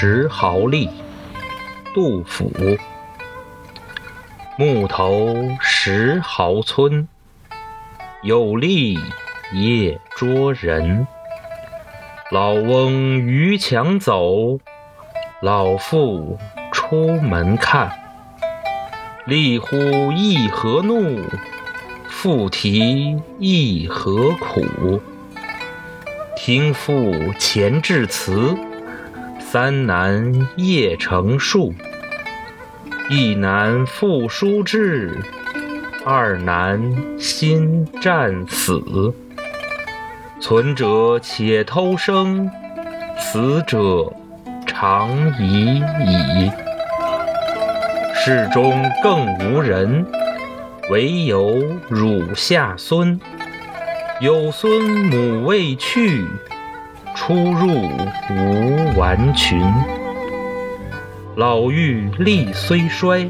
石壕吏，杜甫。暮投石壕村，有吏夜捉人。老翁逾墙走，老妇出门看。吏呼一何怒？妇啼一何苦？听妇前致词，三男夜成数。一男复书至，二男心战死。存者且偷生，死者长已矣。室中更无人，惟有乳下孙。有孙母未去，出入无完裙。老妪力虽衰，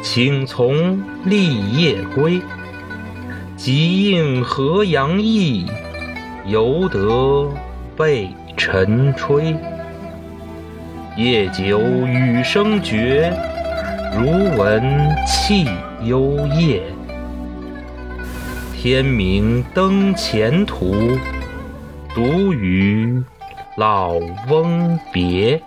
请从立夜归。即应河阳役，犹得被晨吹。夜久雨声绝，如闻泣幽咽。天明登前途，独与老翁别。